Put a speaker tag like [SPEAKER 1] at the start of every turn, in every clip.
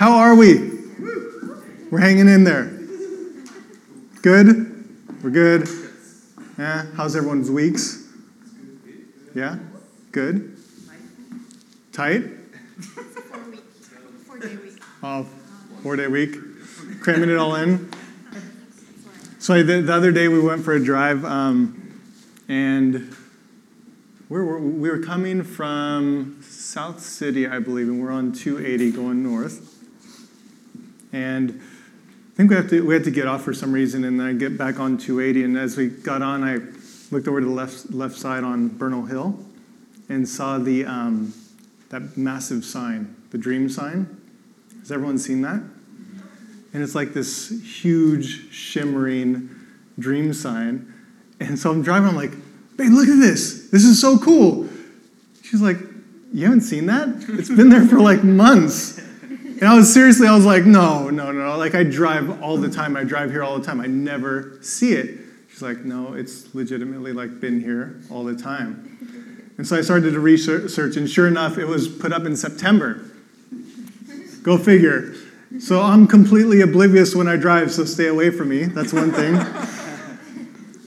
[SPEAKER 1] How are we? We're hanging in there. Good? We're good? Yeah? How's everyone's weeks? Yeah? Good? Tight?
[SPEAKER 2] Four week, four day week.
[SPEAKER 1] Oh, four day week. Cramming it all in. So the, the other day we went for a drive, um, and we were, we were coming from South City, I believe, and we're on 280 going north. And I think we, have to, we had to get off for some reason, and then I get back on 280. And as we got on, I looked over to the left, left side on Bernal Hill and saw the, um, that massive sign, the dream sign. Has everyone seen that? And it's like this huge, shimmering dream sign. And so I'm driving, I'm like, babe, look at this. This is so cool. She's like, you haven't seen that? It's been there for like months. And I was seriously, I was like, no, no, no. Like I drive all the time. I drive here all the time. I never see it. She's like, no, it's legitimately like been here all the time. And so I started to research, and sure enough, it was put up in September. Go figure. So I'm completely oblivious when I drive, so stay away from me. That's one thing.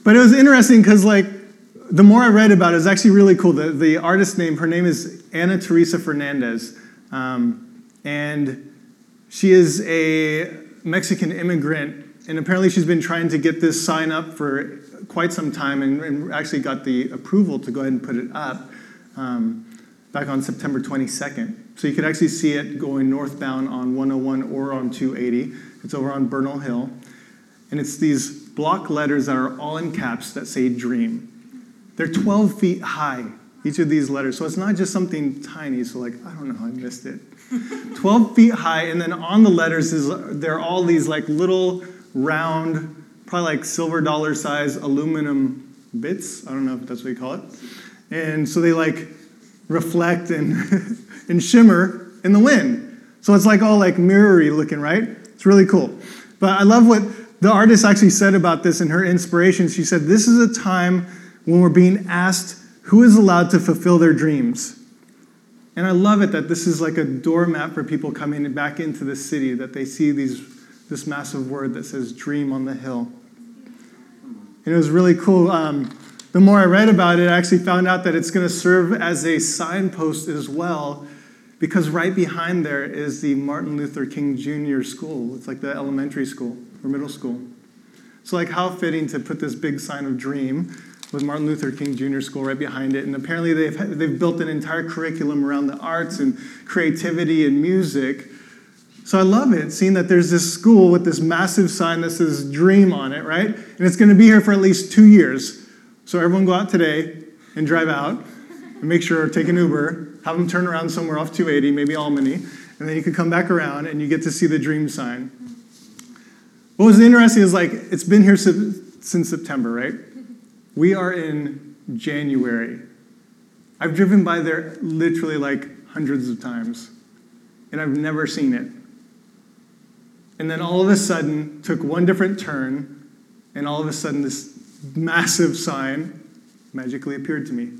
[SPEAKER 1] but it was interesting because, like, the more I read about it, it's actually really cool. The, the artist name, her name is Ana Teresa Fernandez. Um, and she is a Mexican immigrant. And apparently, she's been trying to get this sign up for quite some time and, and actually got the approval to go ahead and put it up um, back on September 22nd. So you could actually see it going northbound on 101 or on 280. It's over on Bernal Hill. And it's these block letters that are all in caps that say dream. They're 12 feet high, each of these letters. So it's not just something tiny. So, like, I don't know how I missed it. 12 feet high. And then on the letters, is there are all these like little round, probably like silver dollar size aluminum bits. I don't know if that's what you call it. And so they like reflect and, and shimmer in the wind. So it's like all like mirrory looking, right? It's really cool. But I love what the artist actually said about this in her inspiration. She said, This is a time when we're being asked who is allowed to fulfill their dreams. And I love it that this is like a doormat for people coming back into the city, that they see these, this massive word that says dream on the hill. And it was really cool. Um, the more I read about it, I actually found out that it's going to serve as a signpost as well, because right behind there is the Martin Luther King Jr. School. It's like the elementary school or middle school. So, like, how fitting to put this big sign of dream with Martin Luther King Jr. School right behind it. And apparently, they've, they've built an entire curriculum around the arts and creativity and music. So I love it, seeing that there's this school with this massive sign that says dream on it, right? And it's going to be here for at least two years. So everyone go out today and drive out and make sure, take an Uber, have them turn around somewhere off 280, maybe Albany, and then you can come back around and you get to see the dream sign. What was interesting is like, it's been here since September, right? We are in January. I've driven by there literally like hundreds of times, and I've never seen it. And then all of a sudden, took one different turn, and all of a sudden, this massive sign magically appeared to me.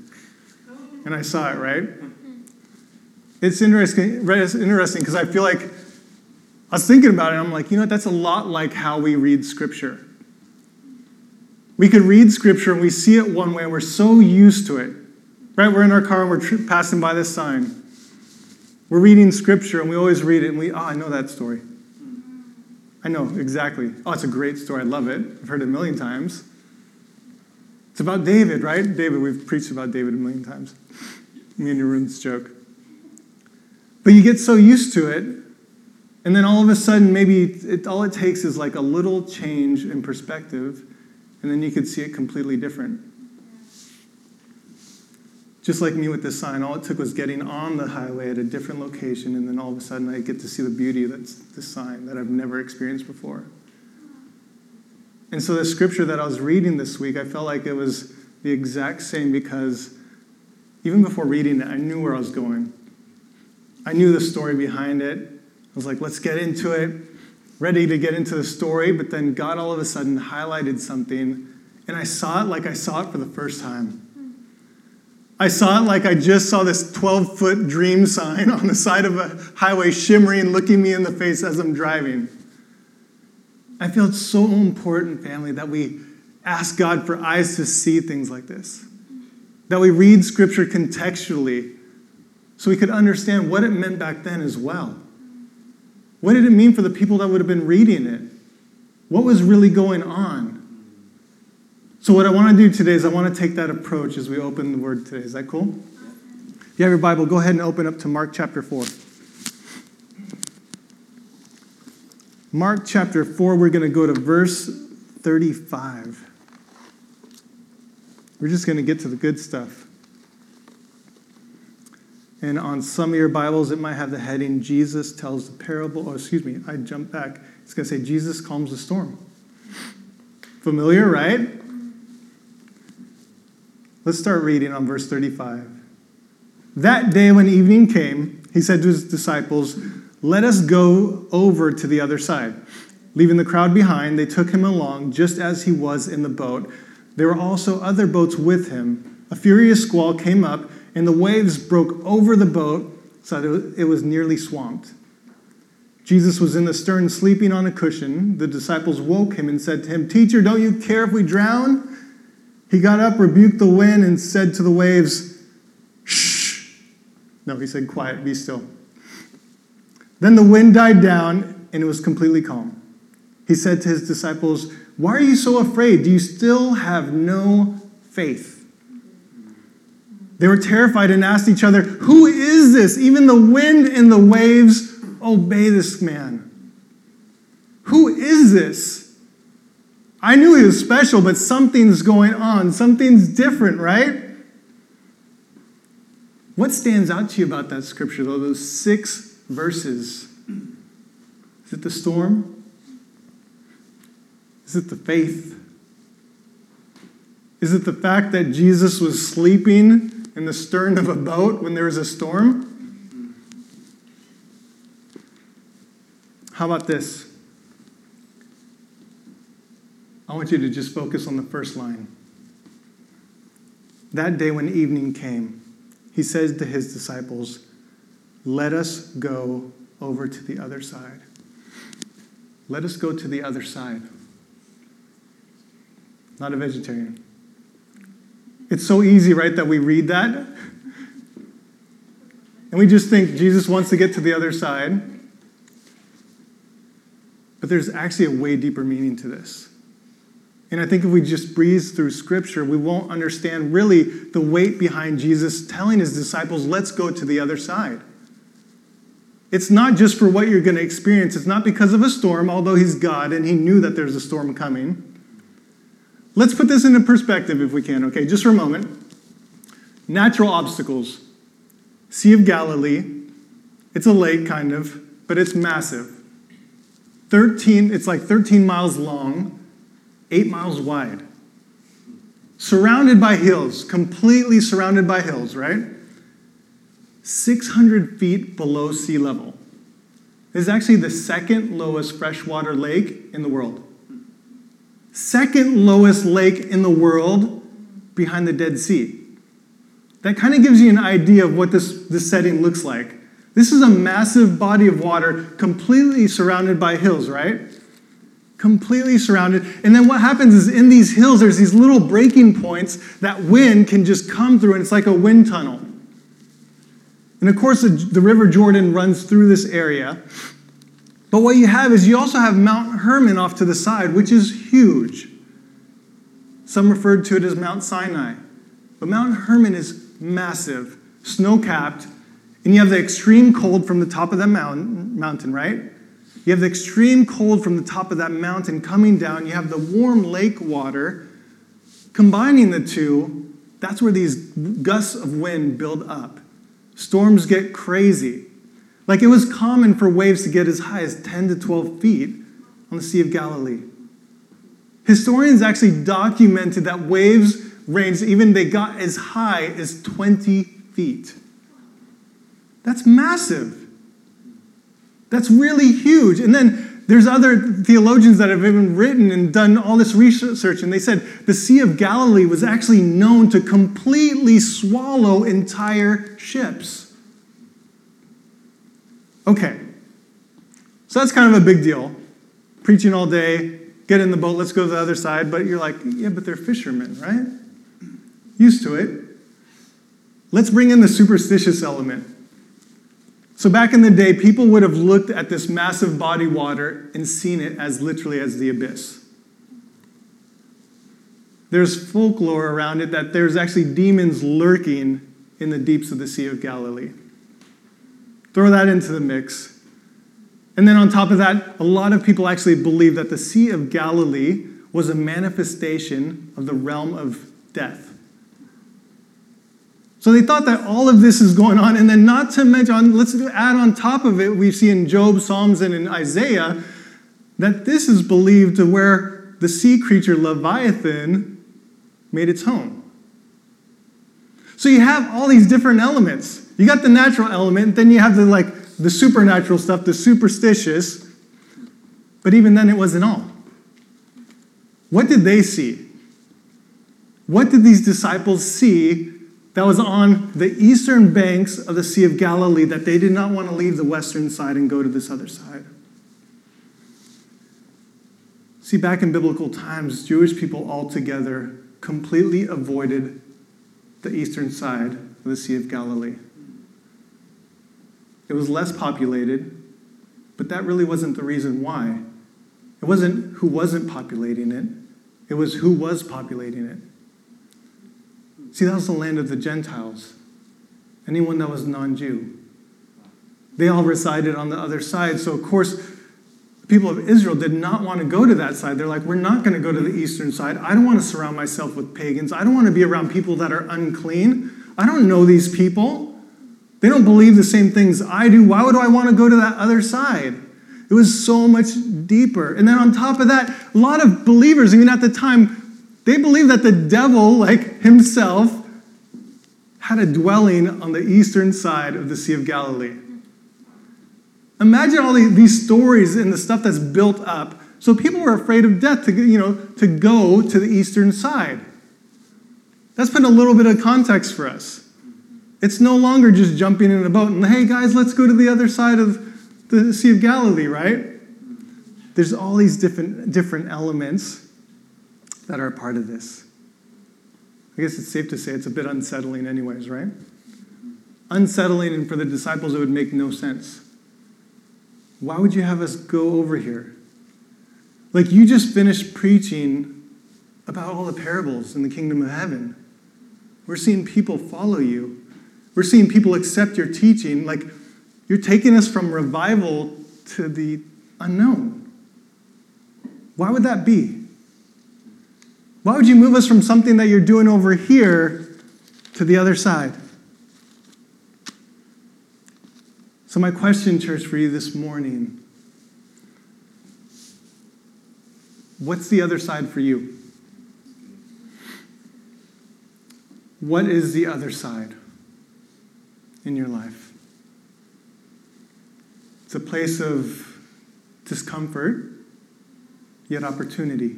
[SPEAKER 1] And I saw it, right? Mm-hmm. It's interesting interesting because I feel like I was thinking about it, I'm like, you know what, that's a lot like how we read scripture. We could read scripture and we see it one way and we're so used to it. Right? We're in our car and we're passing by this sign. We're reading scripture and we always read it and we, oh, I know that story. I know exactly. Oh, it's a great story. I love it. I've heard it a million times. It's about David, right? David, we've preached about David a million times. Me and Arun's joke. But you get so used to it, and then all of a sudden, maybe it, all it takes is like a little change in perspective, and then you could see it completely different. Just like me with this sign, all it took was getting on the highway at a different location, and then all of a sudden I get to see the beauty that's this sign that I've never experienced before. And so the scripture that I was reading this week, I felt like it was the exact same because even before reading it, I knew where I was going. I knew the story behind it. I was like, let's get into it, ready to get into the story, but then God all of a sudden highlighted something, and I saw it like I saw it for the first time. I saw it like I just saw this 12 foot dream sign on the side of a highway shimmering, looking me in the face as I'm driving. I feel it's so important, family, that we ask God for eyes to see things like this, that we read Scripture contextually so we could understand what it meant back then as well. What did it mean for the people that would have been reading it? What was really going on? So, what I want to do today is I want to take that approach as we open the word today. Is that cool? If you have your Bible, go ahead and open up to Mark chapter 4. Mark chapter 4, we're going to go to verse 35. We're just going to get to the good stuff. And on some of your Bibles, it might have the heading Jesus tells the parable. Oh, excuse me, I jumped back. It's going to say Jesus calms the storm. Familiar, right? Let's start reading on verse 35. That day when evening came, he said to his disciples, Let us go over to the other side. Leaving the crowd behind, they took him along just as he was in the boat. There were also other boats with him. A furious squall came up, and the waves broke over the boat so that it was nearly swamped. Jesus was in the stern sleeping on a cushion. The disciples woke him and said to him, Teacher, don't you care if we drown? He got up, rebuked the wind, and said to the waves, Shh. No, he said, Quiet, be still. Then the wind died down, and it was completely calm. He said to his disciples, Why are you so afraid? Do you still have no faith? They were terrified and asked each other, Who is this? Even the wind and the waves obey this man. Who is this? I knew he was special, but something's going on. Something's different, right? What stands out to you about that scripture, though? Those six verses. Is it the storm? Is it the faith? Is it the fact that Jesus was sleeping in the stern of a boat when there is a storm? How about this? I want you to just focus on the first line. That day when evening came, he says to his disciples, Let us go over to the other side. Let us go to the other side. Not a vegetarian. It's so easy, right, that we read that and we just think Jesus wants to get to the other side. But there's actually a way deeper meaning to this. And I think if we just breeze through scripture, we won't understand really the weight behind Jesus telling his disciples, let's go to the other side. It's not just for what you're going to experience. It's not because of a storm, although he's God and he knew that there's a storm coming. Let's put this into perspective if we can, okay, just for a moment. Natural obstacles. Sea of Galilee. It's a lake, kind of, but it's massive. 13, it's like 13 miles long eight miles wide, surrounded by hills, completely surrounded by hills, right? 600 feet below sea level. This is actually the second lowest freshwater lake in the world. Second lowest lake in the world behind the Dead Sea. That kind of gives you an idea of what this, this setting looks like. This is a massive body of water completely surrounded by hills, right? completely surrounded. And then what happens is in these hills, there's these little breaking points that wind can just come through, and it's like a wind tunnel. And of course, the, the River Jordan runs through this area. But what you have is you also have Mount Hermon off to the side, which is huge. Some referred to it as Mount Sinai. But Mount Hermon is massive, snow capped, and you have the extreme cold from the top of that mountain, mountain, right? You have the extreme cold from the top of that mountain coming down. You have the warm lake water. Combining the two, that's where these gusts of wind build up. Storms get crazy. Like it was common for waves to get as high as 10 to 12 feet on the Sea of Galilee. Historians actually documented that waves ranged, even they got as high as 20 feet. That's massive. That's really huge. And then there's other theologians that have even written and done all this research, and they said the Sea of Galilee was actually known to completely swallow entire ships. Okay, so that's kind of a big deal. Preaching all day, get in the boat, let's go to the other side. But you're like, yeah, but they're fishermen, right? Used to it. Let's bring in the superstitious element. So back in the day, people would have looked at this massive body water and seen it as literally as the abyss. There's folklore around it that there's actually demons lurking in the deeps of the Sea of Galilee. Throw that into the mix. And then on top of that, a lot of people actually believe that the Sea of Galilee was a manifestation of the realm of death. So they thought that all of this is going on, and then not to mention, let's add on top of it, we see in Job, Psalms, and in Isaiah that this is believed to where the sea creature Leviathan made its home. So you have all these different elements. You got the natural element, then you have the like the supernatural stuff, the superstitious. But even then it wasn't all. What did they see? What did these disciples see that was on the eastern banks of the Sea of Galilee that they did not want to leave the western side and go to this other side. See, back in biblical times, Jewish people altogether completely avoided the eastern side of the Sea of Galilee. It was less populated, but that really wasn't the reason why. It wasn't who wasn't populating it, it was who was populating it. See, that was the land of the Gentiles, anyone that was non Jew. They all resided on the other side. So, of course, the people of Israel did not want to go to that side. They're like, we're not going to go to the eastern side. I don't want to surround myself with pagans. I don't want to be around people that are unclean. I don't know these people. They don't believe the same things I do. Why would I want to go to that other side? It was so much deeper. And then on top of that, a lot of believers, even at the time, they believed that the devil, like himself, had a dwelling on the eastern side of the Sea of Galilee. Imagine all these stories and the stuff that's built up. So people were afraid of death to, you know, to go to the eastern side. That's put a little bit of context for us. It's no longer just jumping in a boat and, hey guys, let's go to the other side of the Sea of Galilee, right? There's all these different, different elements that are a part of this. I guess it's safe to say it's a bit unsettling, anyways, right? Unsettling, and for the disciples, it would make no sense. Why would you have us go over here? Like, you just finished preaching about all the parables in the kingdom of heaven. We're seeing people follow you, we're seeing people accept your teaching. Like, you're taking us from revival to the unknown. Why would that be? Why would you move us from something that you're doing over here to the other side? So, my question, church, for you this morning what's the other side for you? What is the other side in your life? It's a place of discomfort, yet opportunity.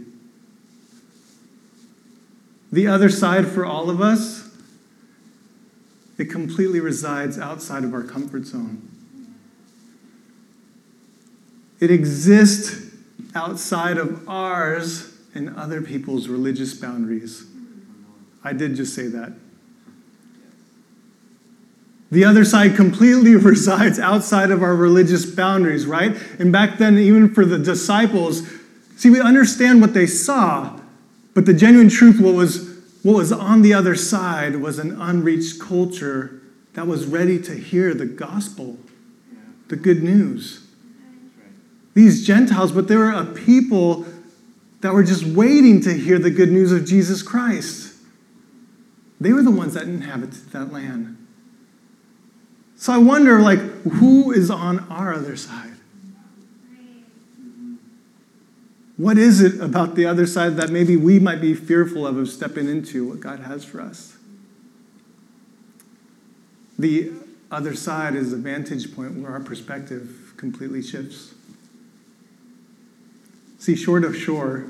[SPEAKER 1] The other side for all of us, it completely resides outside of our comfort zone. It exists outside of ours and other people's religious boundaries. I did just say that. The other side completely resides outside of our religious boundaries, right? And back then, even for the disciples, see, we understand what they saw, but the genuine truth, what was, what was on the other side, was an unreached culture that was ready to hear the gospel, the good news. These Gentiles, but they were a people that were just waiting to hear the good news of Jesus Christ. They were the ones that inhabited that land. So I wonder, like, who is on our other side? What is it about the other side that maybe we might be fearful of, of stepping into what God has for us? The other side is a vantage point where our perspective completely shifts. See shore of shore,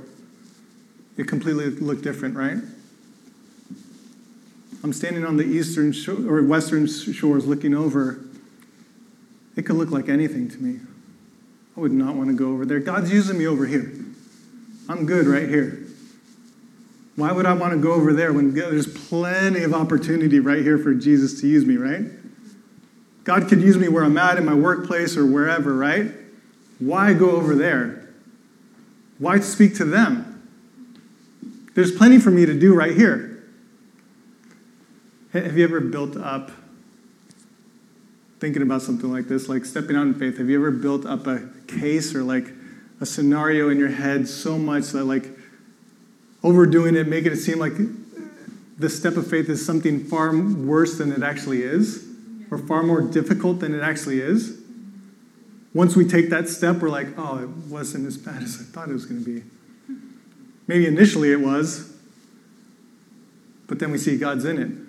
[SPEAKER 1] it completely looked different, right? I'm standing on the eastern shore, or western shores looking over. It could look like anything to me. I would not want to go over there. God's using me over here. I'm good right here. Why would I want to go over there when there's plenty of opportunity right here for Jesus to use me, right? God could use me where I'm at in my workplace or wherever, right? Why go over there? Why speak to them? There's plenty for me to do right here. Have you ever built up, thinking about something like this, like stepping out in faith, have you ever built up a case or like a scenario in your head so much that like overdoing it, making it seem like the step of faith is something far worse than it actually is, or far more difficult than it actually is? Once we take that step, we're like, oh, it wasn't as bad as I thought it was going to be. Maybe initially it was, but then we see God's in it.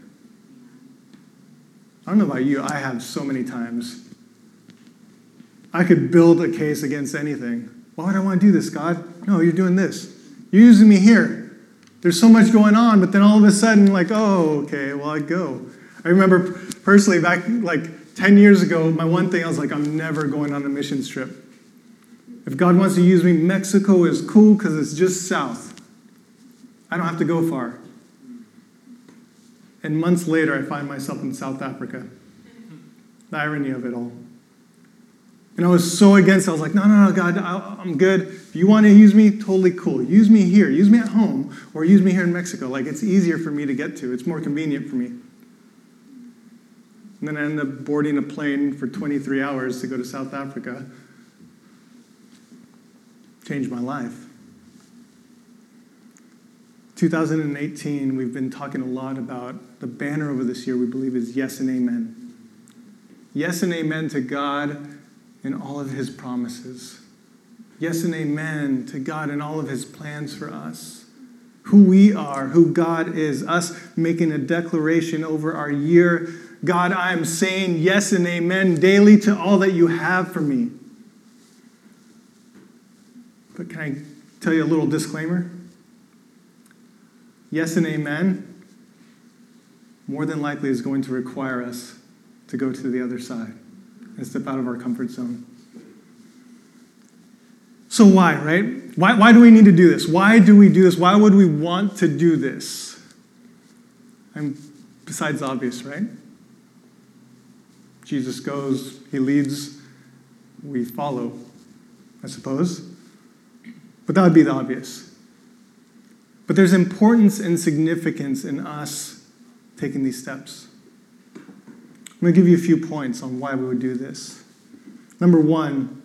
[SPEAKER 1] I don't know about you, I have so many times. I could build a case against anything. Why would I want to do this, God? No, you're doing this. You're using me here. There's so much going on, but then all of a sudden, like, oh, okay, well, I go. I remember personally back like 10 years ago, my one thing, I was like, I'm never going on a missions trip. If God wants to use me, Mexico is cool because it's just south. I don't have to go far. And months later, I find myself in South Africa. The irony of it all. And I was so against it. I was like, no, no, no, God, I'm good. If you want to use me, totally cool. Use me here. Use me at home or use me here in Mexico. Like, it's easier for me to get to, it's more convenient for me. And then I end up boarding a plane for 23 hours to go to South Africa. Changed my life. 2018, we've been talking a lot about the banner over this year, we believe is yes and amen. Yes and amen to God in all of his promises. Yes and amen to God and all of his plans for us. Who we are, who God is, us making a declaration over our year. God, I am saying yes and amen daily to all that you have for me. But can I tell you a little disclaimer? Yes and amen more than likely is going to require us to go to the other side and step out of our comfort zone. So, why, right? Why, why do we need to do this? Why do we do this? Why would we want to do this? And besides obvious, right? Jesus goes, he leads, we follow, I suppose. But that would be the obvious. But there's importance and significance in us taking these steps. I'm going to give you a few points on why we would do this. Number one,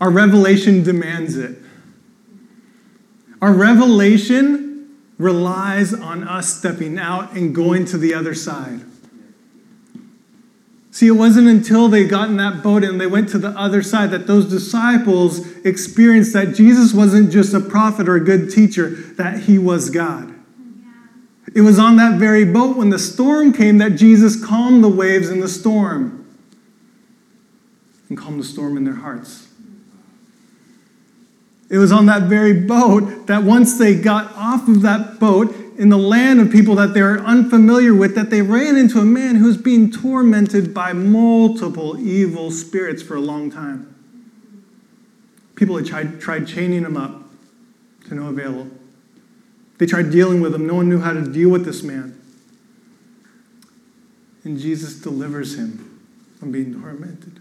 [SPEAKER 1] our revelation demands it. Our revelation relies on us stepping out and going to the other side. See, it wasn't until they got in that boat and they went to the other side that those disciples experienced that Jesus wasn't just a prophet or a good teacher, that he was God. It was on that very boat when the storm came that Jesus calmed the waves in the storm and calmed the storm in their hearts. It was on that very boat that once they got off of that boat in the land of people that they're unfamiliar with, that they ran into a man who's being tormented by multiple evil spirits for a long time. People had tried, tried chaining him up to no avail. They tried dealing with him. No one knew how to deal with this man. And Jesus delivers him from being tormented.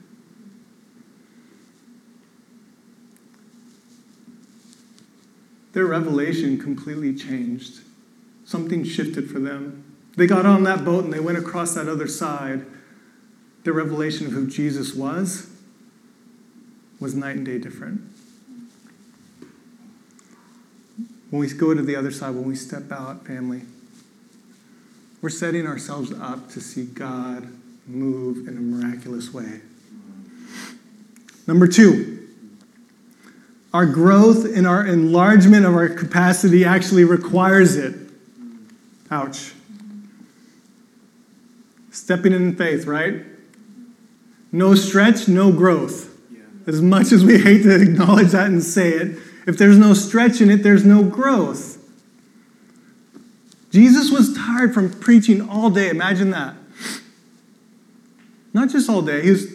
[SPEAKER 1] Their revelation completely changed. Something shifted for them. They got on that boat and they went across that other side. Their revelation of who Jesus was was night and day different. When we go to the other side, when we step out, family, we're setting ourselves up to see God move in a miraculous way. Number two, our growth and our enlargement of our capacity actually requires it. Ouch. Stepping in faith, right? No stretch, no growth. As much as we hate to acknowledge that and say it, If there's no stretch in it, there's no growth. Jesus was tired from preaching all day. Imagine that. Not just all day. He was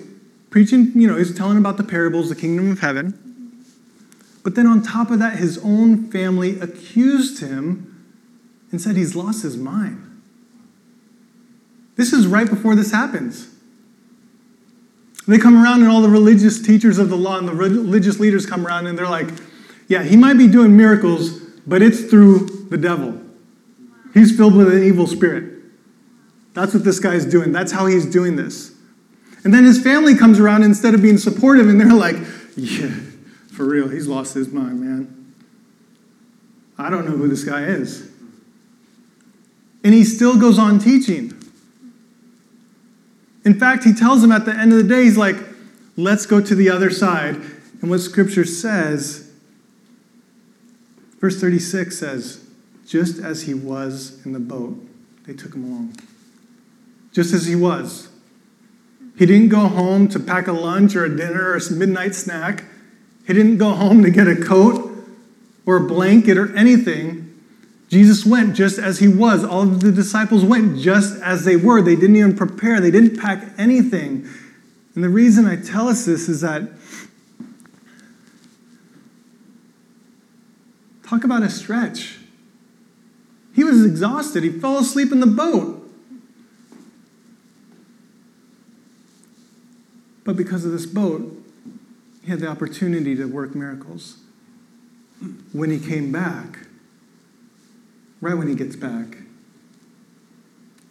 [SPEAKER 1] preaching, you know, he was telling about the parables, the kingdom of heaven. But then on top of that, his own family accused him and said he's lost his mind. This is right before this happens. They come around, and all the religious teachers of the law and the religious leaders come around, and they're like, Yeah, he might be doing miracles, but it's through the devil. He's filled with an evil spirit. That's what this guy's doing. That's how he's doing this. And then his family comes around instead of being supportive, and they're like, Yeah, for real, he's lost his mind, man. I don't know who this guy is. And he still goes on teaching. In fact, he tells them at the end of the day, he's like, let's go to the other side. And what scripture says, verse 36 says, just as he was in the boat, they took him along. Just as he was. He didn't go home to pack a lunch or a dinner or a midnight snack. He didn't go home to get a coat or a blanket or anything. Jesus went just as he was. All of the disciples went just as they were. They didn't even prepare, they didn't pack anything. And the reason I tell us this is that talk about a stretch. He was exhausted, he fell asleep in the boat. But because of this boat, he had the opportunity to work miracles. When he came back, right when he gets back,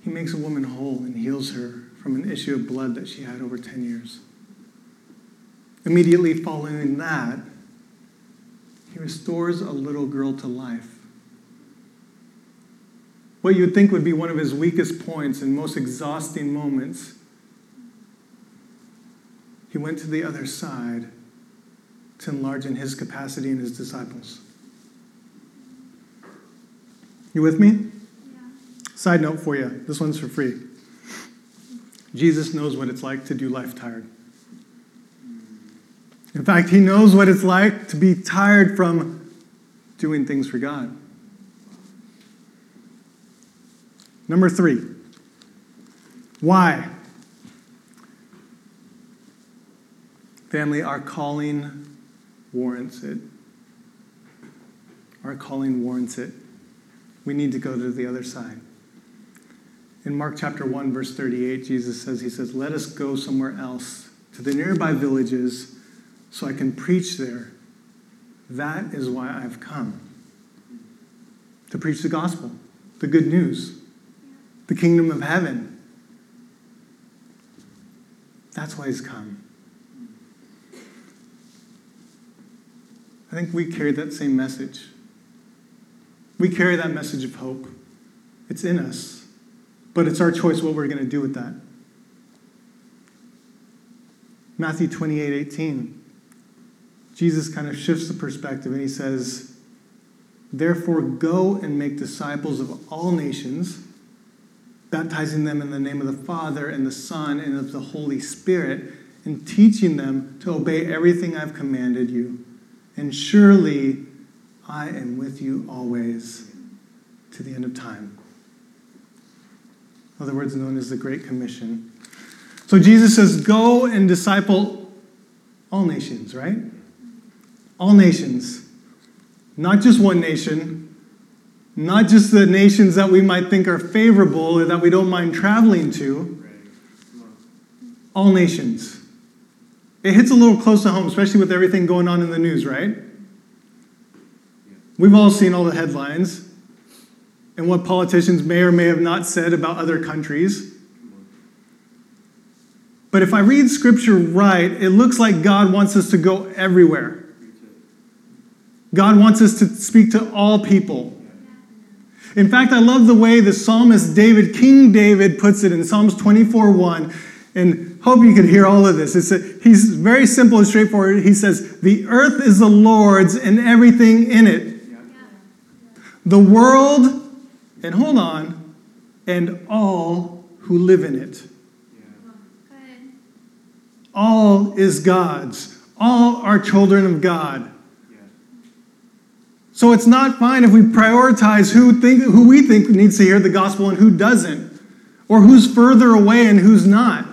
[SPEAKER 1] he makes a woman whole and heals her from an issue of blood that she had over 10 years. Immediately following that, he restores a little girl to life. What you would think would be one of his weakest points and most exhausting moments, he went to the other side to enlarge in his capacity and his disciples. You with me? Yeah. Side note for you this one's for free. Jesus knows what it's like to do life tired. In fact, he knows what it's like to be tired from doing things for God. Number three, why? Family, our calling warrants it. Our calling warrants it we need to go to the other side. In Mark chapter 1, verse 38, Jesus says, He says, Let us go somewhere else to the nearby villages so I can preach there. That is why I've come. To preach the gospel, the good news, the kingdom of heaven. That's why he's come. I think we carry that same message. We carry that message of hope. It's in us. But it's our choice what we're going to do with that. Matthew 28 18. Jesus kind of shifts the perspective and he says, Therefore, go and make disciples of all nations, baptizing them in the name of the Father and the Son and of the Holy Spirit, and teaching them to obey everything I've commanded you. And surely I am with you always to the end of time. In other words, known as the Great Commission. So Jesus says, Go and disciple all nations, right? All nations. Not just one nation, not just the nations that we might think are favorable or that we don't mind traveling to. All nations. It hits a little close to home, especially with everything going on in the news, right? We've all seen all the headlines and what politicians may or may have not said about other countries. But if I read scripture right, it looks like God wants us to go everywhere. God wants us to speak to all people. In fact, I love the way the psalmist David, King David, puts it in Psalms 24 1. And hope you can hear all of this. It's a, he's very simple and straightforward. He says, The earth is the Lord's and everything in it the world, and hold on, and all who live in it. All is God's. All are children of God. So it's not fine if we prioritize who, think, who we think needs to hear the gospel and who doesn't, or who's further away and who's not.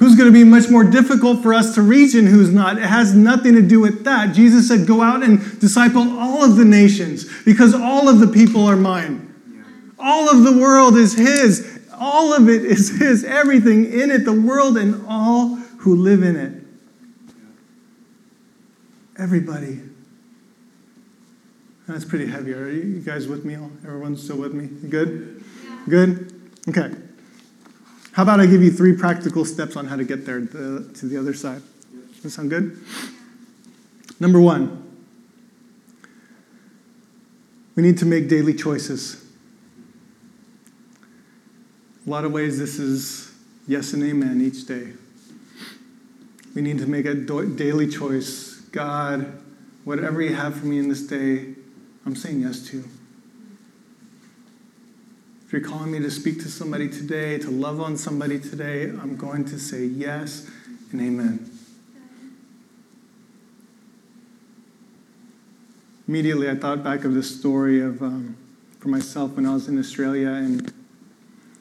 [SPEAKER 1] Who's going to be much more difficult for us to reach and who's not? It has nothing to do with that. Jesus said, Go out and disciple all of the nations because all of the people are mine. All of the world is His. All of it is His. Everything in it, the world and all who live in it. Everybody. That's pretty heavy. Are you guys with me? Everyone's still with me? good? Yeah. Good? Okay. How about I give you three practical steps on how to get there to, to the other side? Does that sound good? Number one, we need to make daily choices. A lot of ways, this is yes and amen each day. We need to make a daily choice. God, whatever you have for me in this day, I'm saying yes to. If you're calling me to speak to somebody today, to love on somebody today, I'm going to say yes and amen. Immediately, I thought back of this story of um, for myself when I was in Australia, and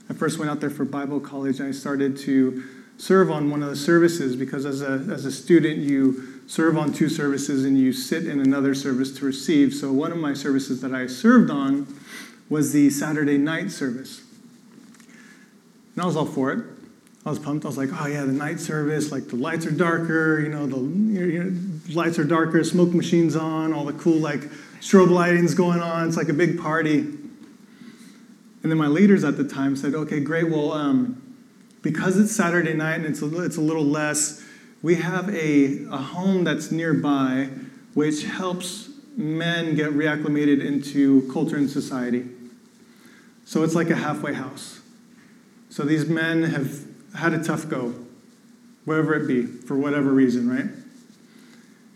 [SPEAKER 1] I first went out there for Bible college. And I started to serve on one of the services because, as a as a student, you serve on two services and you sit in another service to receive. So, one of my services that I served on was the Saturday night service. And I was all for it. I was pumped. I was like, oh, yeah, the night service, like the lights are darker, you know, the you know, lights are darker, smoke machines on, all the cool, like, strobe lighting's going on. It's like a big party. And then my leaders at the time said, okay, great. Well, um, because it's Saturday night and it's a, it's a little less, we have a, a home that's nearby which helps men get reacclimated into culture and society. So it's like a halfway house. So these men have had a tough go, wherever it be, for whatever reason, right?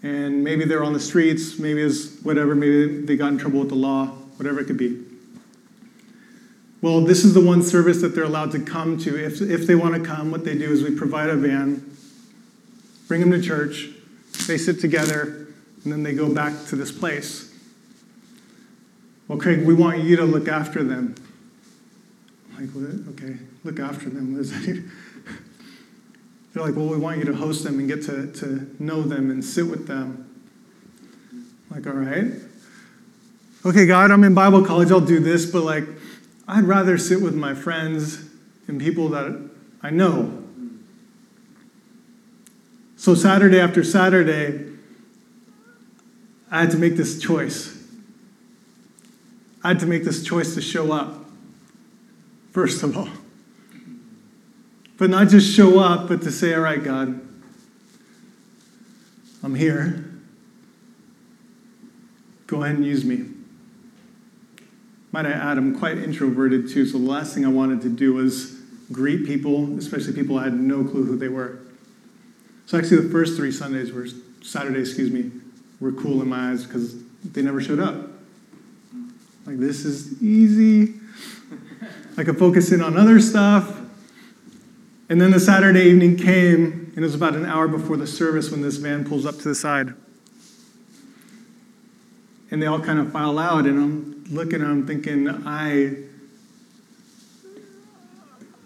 [SPEAKER 1] And maybe they're on the streets, maybe it's whatever, maybe they got in trouble with the law, whatever it could be. Well, this is the one service that they're allowed to come to. If, if they want to come, what they do is we provide a van, bring them to church, they sit together, and then they go back to this place. Well, Craig, we want you to look after them. Like, what? Okay, look after them. They're like, well, we want you to host them and get to, to know them and sit with them. I'm like, all right. Okay, God, I'm in Bible college, I'll do this, but like, I'd rather sit with my friends and people that I know. So, Saturday after Saturday, I had to make this choice. I had to make this choice to show up first of all. But not just show up, but to say, all right, God, I'm here. Go ahead and use me. Might I add, I'm quite introverted too, so the last thing I wanted to do was greet people, especially people I had no clue who they were. So actually, the first three Sundays were, Saturdays, excuse me, were cool in my eyes because they never showed up. Like, this is easy. I could focus in on other stuff. And then the Saturday evening came, and it was about an hour before the service when this van pulls up to the side. And they all kind of file out, and I'm looking and I'm thinking, I,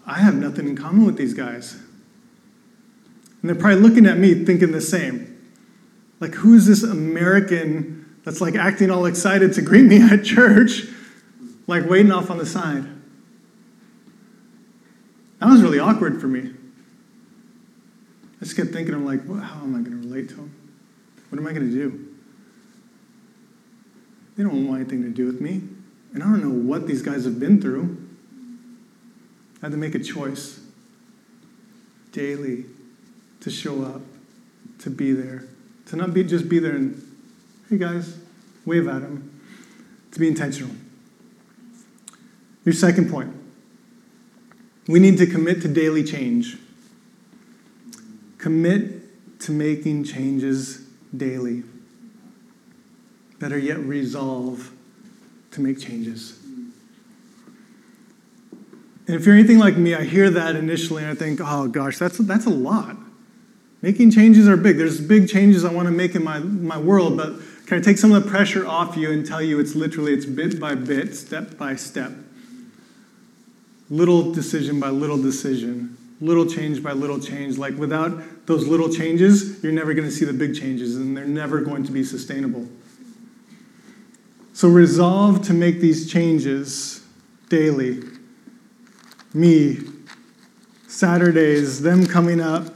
[SPEAKER 1] I have nothing in common with these guys. And they're probably looking at me thinking the same. Like, who's this American that's like acting all excited to greet me at church, like waiting off on the side? That was really awkward for me. I just kept thinking, I'm like, well, how am I going to relate to them? What am I going to do? They don't want anything to do with me. And I don't know what these guys have been through. I had to make a choice daily to show up, to be there, to not be just be there and, hey guys, wave at them, to be intentional. Your second point we need to commit to daily change. Commit to making changes daily. Better yet, resolve to make changes. And if you're anything like me, I hear that initially and I think, oh gosh, that's, that's a lot. Making changes are big. There's big changes I want to make in my, my world, but Can I take some of the pressure off you and tell you it's literally it's bit by bit, step by step. Little decision by little decision, little change by little change. Like without those little changes, you're never going to see the big changes and they're never going to be sustainable. So resolve to make these changes daily. Me, Saturdays, them coming up,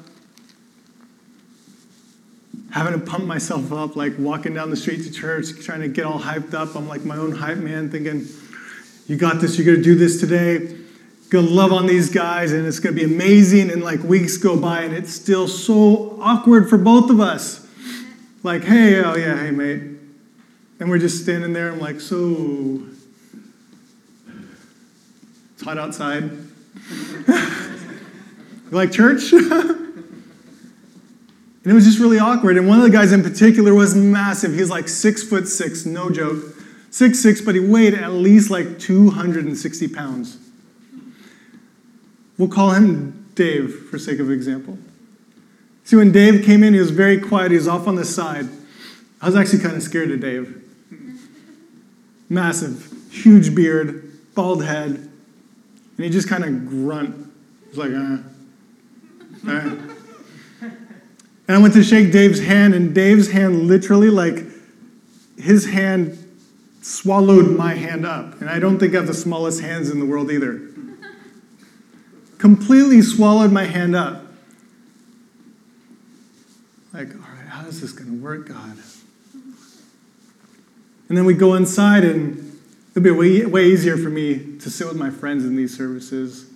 [SPEAKER 1] having to pump myself up, like walking down the street to church, trying to get all hyped up. I'm like my own hype man, thinking, you got this, you're gonna do this today. Gonna love on these guys, and it's gonna be amazing. And like weeks go by, and it's still so awkward for both of us. Like, hey, oh yeah, hey, mate. And we're just standing there. I'm like, so it's hot outside. like church? And it was just really awkward. And one of the guys in particular was massive. He's like six foot six, no joke. Six six, but he weighed at least like 260 pounds. We'll call him Dave for sake of example. See, when Dave came in, he was very quiet. He was off on the side. I was actually kind of scared of Dave. Massive, huge beard, bald head, and he just kind of grunt. He's like, uh, uh. And I went to shake Dave's hand, and Dave's hand literally, like, his hand swallowed my hand up. And I don't think I have the smallest hands in the world either. Completely swallowed my hand up. Like, all right, how is this going to work, God? And then we go inside, and it'll be way, way easier for me to sit with my friends in these services,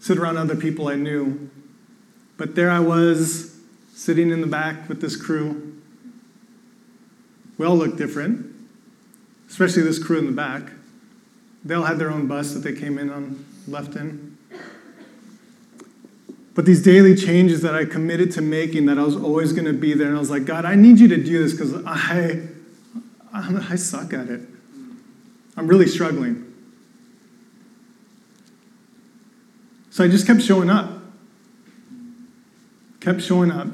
[SPEAKER 1] sit around other people I knew. But there I was sitting in the back with this crew. We all look different, especially this crew in the back. They all had their own bus that they came in on, left in. But these daily changes that I committed to making, that I was always going to be there, and I was like, God, I need you to do this because I, I suck at it. I'm really struggling. So I just kept showing up. Kept showing up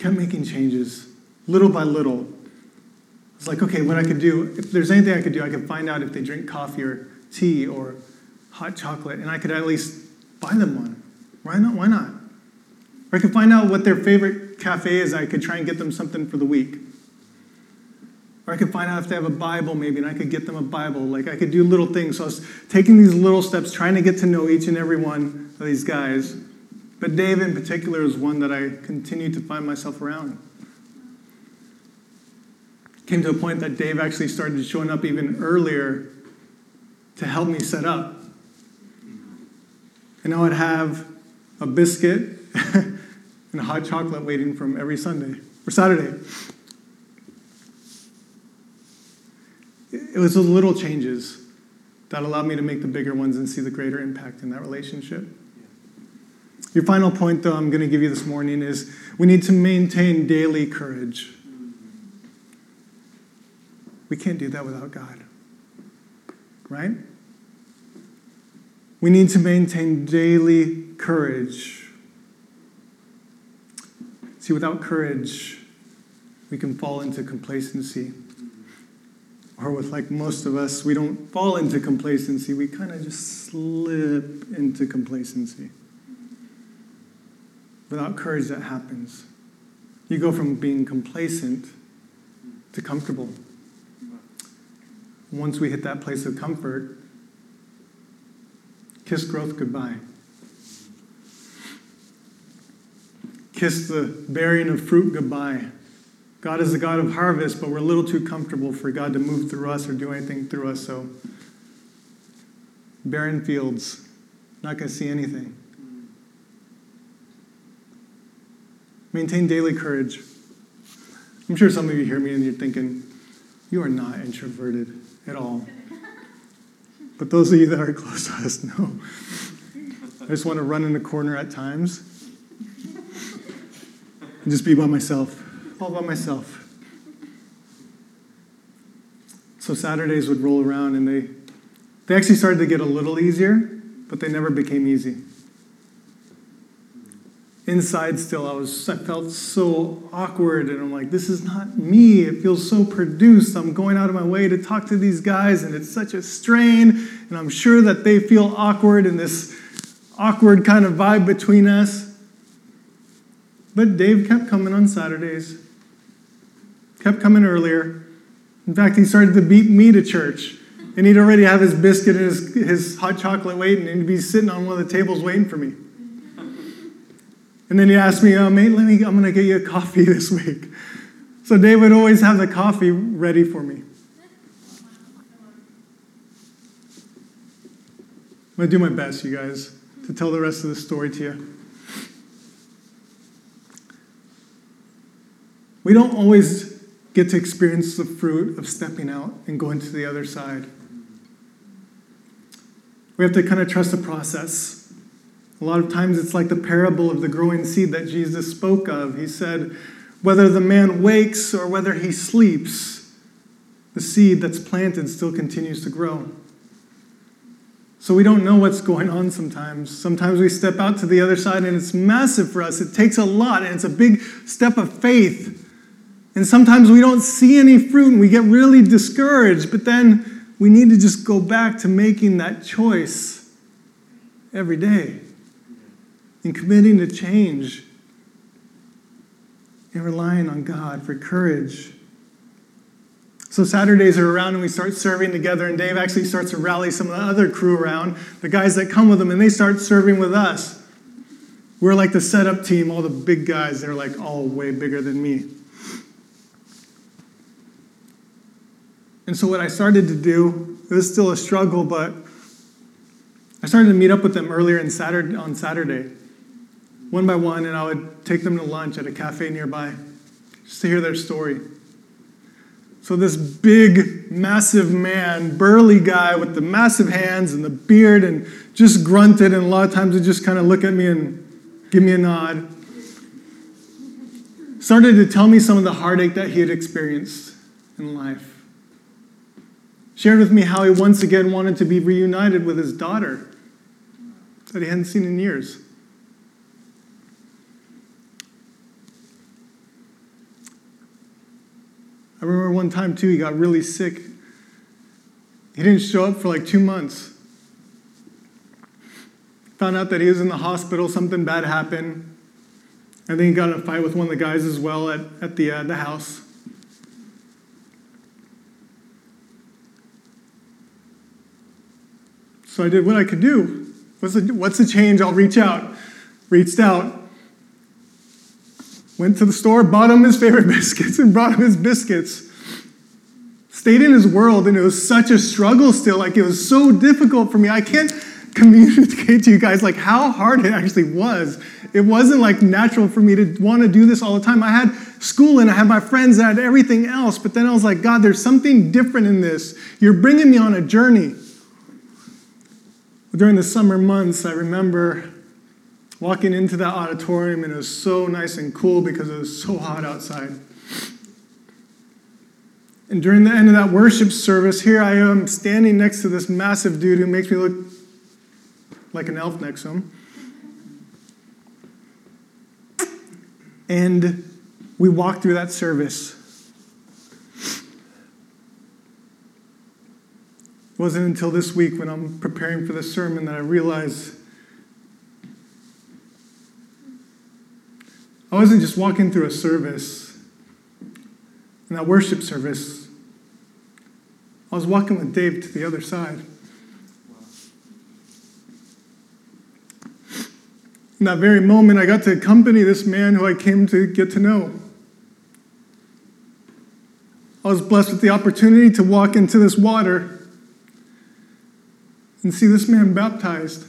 [SPEAKER 1] kept making changes little by little. I was like, okay, what I could do, if there's anything I could do, I could find out if they drink coffee or tea or hot chocolate, and I could at least buy them one. Why not? Why not? Or I could find out what their favorite cafe is, I could try and get them something for the week. Or I could find out if they have a Bible, maybe, and I could get them a Bible. Like I could do little things. So I was taking these little steps, trying to get to know each and every one of these guys. But Dave, in particular, is one that I continued to find myself around. Came to a point that Dave actually started showing up even earlier to help me set up. And I would have a biscuit and hot chocolate waiting for him every Sunday or Saturday. It was those little changes that allowed me to make the bigger ones and see the greater impact in that relationship. Your final point, though, I'm going to give you this morning is we need to maintain daily courage. We can't do that without God. Right? We need to maintain daily courage. See, without courage, we can fall into complacency. Or with like most of us, we don't fall into complacency, we kind of just slip into complacency. Without courage, that happens. You go from being complacent to comfortable. Once we hit that place of comfort, kiss growth goodbye. Kiss the bearing of fruit goodbye. God is the God of harvest, but we're a little too comfortable for God to move through us or do anything through us, so barren fields, not going to see anything. Maintain daily courage. I'm sure some of you hear me and you're thinking, you are not introverted at all. But those of you that are close to us know. I just want to run in the corner at times and just be by myself, all by myself. So Saturdays would roll around and they, they actually started to get a little easier, but they never became easy. Inside still I was I felt so awkward and I'm like this is not me. It feels so produced. I'm going out of my way to talk to these guys and it's such a strain and I'm sure that they feel awkward in this awkward kind of vibe between us. But Dave kept coming on Saturdays. Kept coming earlier. In fact he started to beat me to church and he'd already have his biscuit and his, his hot chocolate waiting and he'd be sitting on one of the tables waiting for me and then he asked me, oh, mate, let me, I'm going to get you a coffee this week. So Dave would always have the coffee ready for me. I'm going to do my best, you guys, to tell the rest of the story to you. We don't always get to experience the fruit of stepping out and going to the other side. We have to kind of trust the process. A lot of times it's like the parable of the growing seed that Jesus spoke of. He said, whether the man wakes or whether he sleeps, the seed that's planted still continues to grow. So we don't know what's going on sometimes. Sometimes we step out to the other side and it's massive for us. It takes a lot and it's a big step of faith. And sometimes we don't see any fruit and we get really discouraged, but then we need to just go back to making that choice every day and committing to change and relying on God for courage. So Saturdays are around and we start serving together, and Dave actually starts to rally some of the other crew around, the guys that come with him, and they start serving with us. We're like the setup team, all the big guys, they're like all way bigger than me. And so what I started to do, it was still a struggle, but I started to meet up with them earlier in Saturday, on Saturday one by one, and I would take them to lunch at a cafe nearby just to hear their story. So, this big, massive man, burly guy with the massive hands and the beard, and just grunted, and a lot of times would just kind of look at me and give me a nod. Started to tell me some of the heartache that he had experienced in life. Shared with me how he once again wanted to be reunited with his daughter that he hadn't seen in years. I remember one time too, he got really sick. He didn't show up for like two months. Found out that he was in the hospital, something bad happened. I think he got in a fight with one of the guys as well at, at the, uh, the house. So I did what I could do. What's the, what's the change? I'll reach out. Reached out. Went to the store, bought him his favorite biscuits, and brought him his biscuits. Stayed in his world, and it was such a struggle still. Like, it was so difficult for me. I can't communicate to you guys like how hard it actually was. It wasn't like natural for me to want to do this all the time. I had school and I had my friends and I had everything else, but then I was like, God, there's something different in this. You're bringing me on a journey. During the summer months, I remember walking into that auditorium, and it was so nice and cool because it was so hot outside. And during the end of that worship service, here I am standing next to this massive dude who makes me look like an elf next to him. And we walked through that service. It wasn't until this week when I'm preparing for the sermon that I realized I wasn't just walking through a service, in that worship service. I was walking with Dave to the other side. In that very moment, I got to accompany this man who I came to get to know. I was blessed with the opportunity to walk into this water and see this man baptized.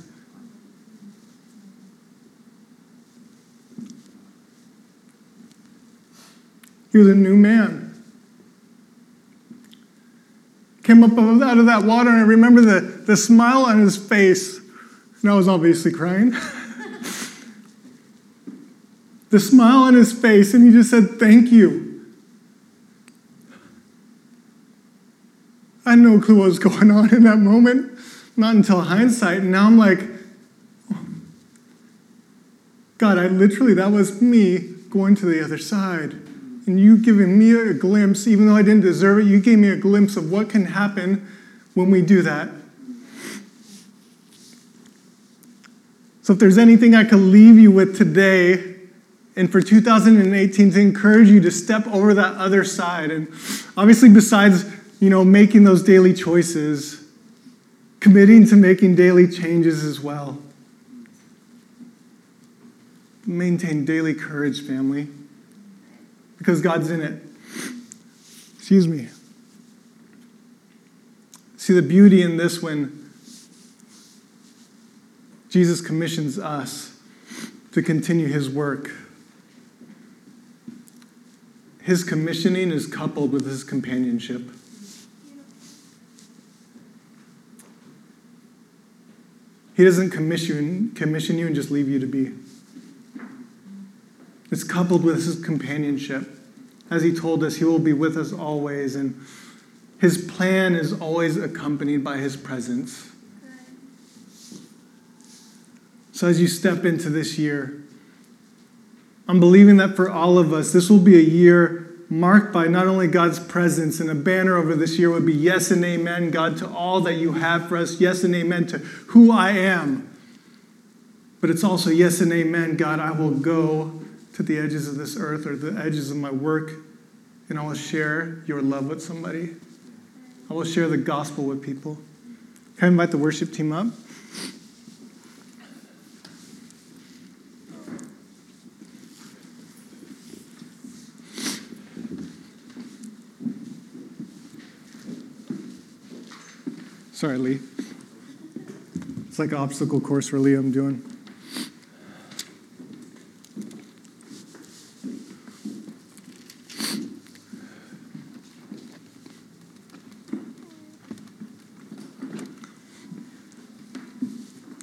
[SPEAKER 1] He was a new man. Came up out of that water, and I remember the, the smile on his face. And I was obviously crying. the smile on his face, and he just said, Thank you. I had no clue what was going on in that moment, not until hindsight. And now I'm like, God, I literally, that was me going to the other side. And you giving me a glimpse, even though I didn't deserve it, you gave me a glimpse of what can happen when we do that. So if there's anything I could leave you with today, and for 2018 to encourage you to step over that other side, and obviously besides, you know, making those daily choices, committing to making daily changes as well. Maintain daily courage, family, because God's in it. Excuse me. See the beauty in this when Jesus commissions us to continue his work. His commissioning is coupled with his companionship. He doesn't commission, commission you and just leave you to be. It's coupled with his companionship. As he told us, he will be with us always, and his plan is always accompanied by his presence. So, as you step into this year, I'm believing that for all of us, this will be a year marked by not only God's presence, and a banner over this year would be yes and amen, God, to all that you have for us, yes and amen to who I am. But it's also yes and amen, God, I will go to the edges of this earth or the edges of my work, and I will share your love with somebody. I will share the gospel with people. Can I invite the worship team up? Sorry, Lee. It's like an obstacle course for Lee I'm doing.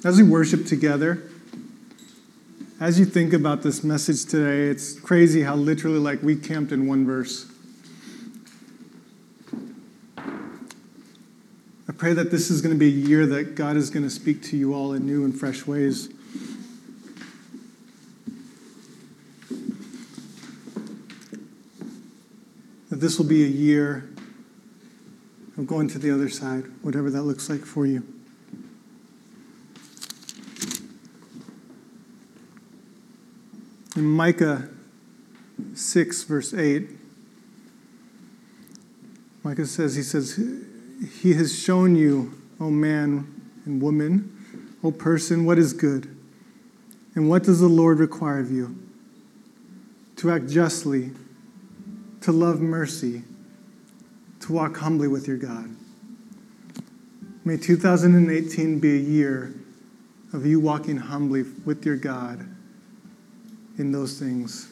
[SPEAKER 1] As we worship together, as you think about this message today, it's crazy how literally like we camped in one verse. I pray that this is going to be a year that God is going to speak to you all in new and fresh ways. That this will be a year of going to the other side, whatever that looks like for you. In Micah 6, verse 8, Micah says, He says, he has shown you, O man and woman, O person, what is good. And what does the Lord require of you? To act justly, to love mercy, to walk humbly with your God. May 2018 be a year of you walking humbly with your God in those things.